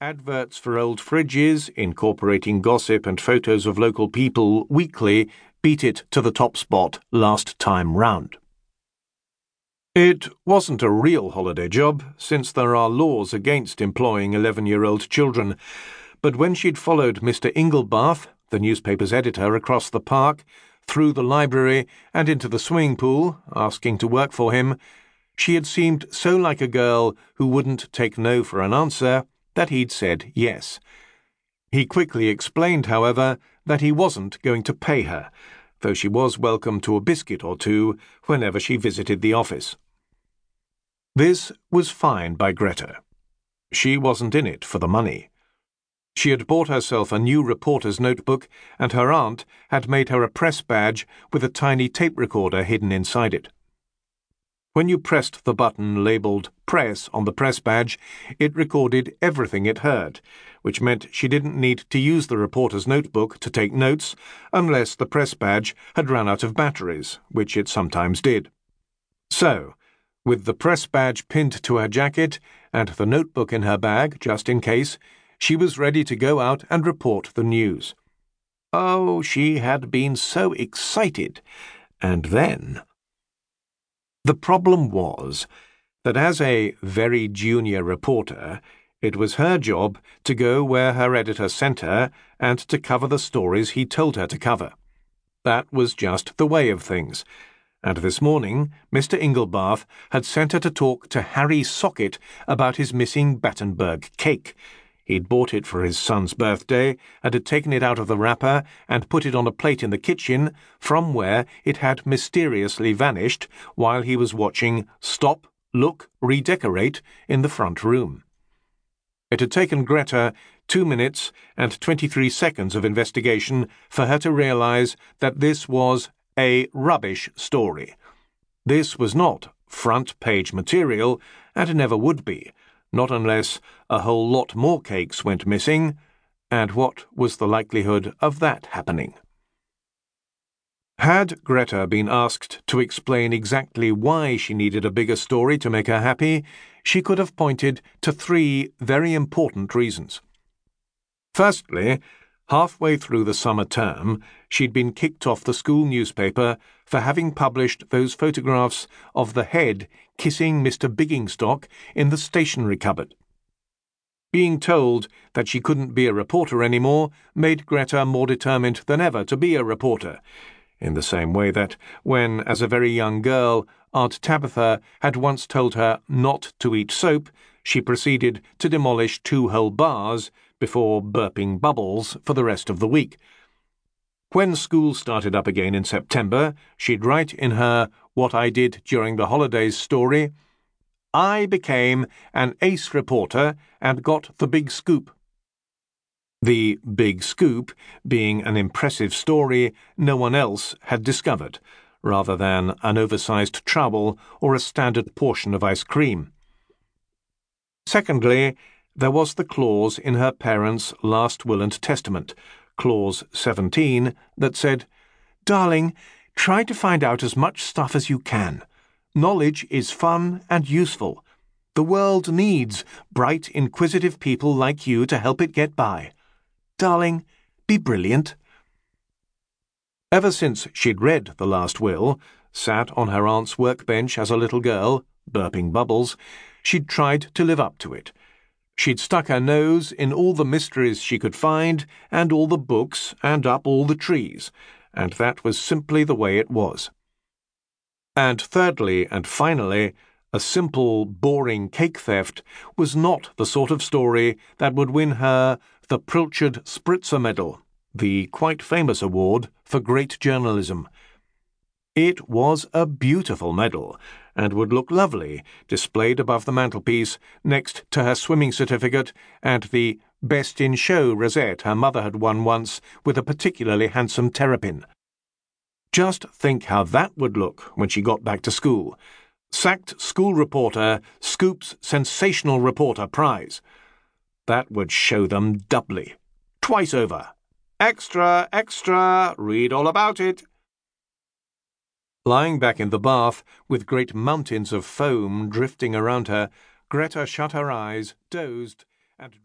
Adverts for old fridges, incorporating gossip and photos of local people weekly, beat it to the top spot last time round. It wasn't a real holiday job, since there are laws against employing 11 year old children, but when she'd followed Mr. Inglebath, the newspaper's editor, across the park, through the library, and into the swimming pool, asking to work for him, she had seemed so like a girl who wouldn't take no for an answer that he'd said yes. He quickly explained, however, that he wasn't going to pay her, though she was welcome to a biscuit or two whenever she visited the office. This was fine by Greta. She wasn't in it for the money. She had bought herself a new reporter's notebook, and her aunt had made her a press badge with a tiny tape recorder hidden inside it. When you pressed the button labelled Press on the press badge, it recorded everything it heard, which meant she didn't need to use the reporter's notebook to take notes unless the press badge had run out of batteries, which it sometimes did. So, with the press badge pinned to her jacket and the notebook in her bag, just in case, she was ready to go out and report the news. Oh, she had been so excited. And then. The problem was that as a very junior reporter, it was her job to go where her editor sent her and to cover the stories he told her to cover. That was just the way of things. And this morning, Mr. Inglebath had sent her to talk to Harry Socket about his missing Battenberg cake. He'd bought it for his son's birthday and had taken it out of the wrapper and put it on a plate in the kitchen, from where it had mysteriously vanished while he was watching Stop, Look, Redecorate in the front room. It had taken Greta two minutes and 23 seconds of investigation for her to realize that this was a rubbish story. This was not front page material, and never would be not unless a whole lot more cakes went missing, and what was the likelihood of that happening? Had Greta been asked to explain exactly why she needed a bigger story to make her happy, she could have pointed to three very important reasons. Firstly, halfway through the summer term, she'd been kicked off the school newspaper for having published those photographs of the head kissing Mr. Biggingstock in the stationery cupboard. Being told that she couldn't be a reporter anymore made Greta more determined than ever to be a reporter, in the same way that, when, as a very young girl, Aunt Tabitha had once told her not to eat soap, she proceeded to demolish two whole bars before burping bubbles for the rest of the week. When school started up again in September, she'd write in her What I Did During the Holidays story I became an ace reporter and got the big scoop. The big scoop being an impressive story no one else had discovered, rather than an oversized trowel or a standard portion of ice cream. Secondly, there was the clause in her parents' last will and testament Clause 17, that said, Darling, try to find out as much stuff as you can. Knowledge is fun and useful. The world needs bright, inquisitive people like you to help it get by. Darling, be brilliant. Ever since she'd read The Last Will, sat on her aunt's workbench as a little girl, burping bubbles, she'd tried to live up to it She'd stuck her nose in all the mysteries she could find, and all the books, and up all the trees, and that was simply the way it was. And thirdly and finally, a simple, boring cake theft was not the sort of story that would win her the Prilchard Spritzer Medal, the quite famous award for great journalism. It was a beautiful medal, and would look lovely displayed above the mantelpiece next to her swimming certificate and the Best in Show rosette her mother had won once with a particularly handsome terrapin. Just think how that would look when she got back to school. Sacked school reporter scoops sensational reporter prize. That would show them doubly. Twice over. Extra, extra, read all about it. Lying back in the bath, with great mountains of foam drifting around her, Greta shut her eyes, dozed, and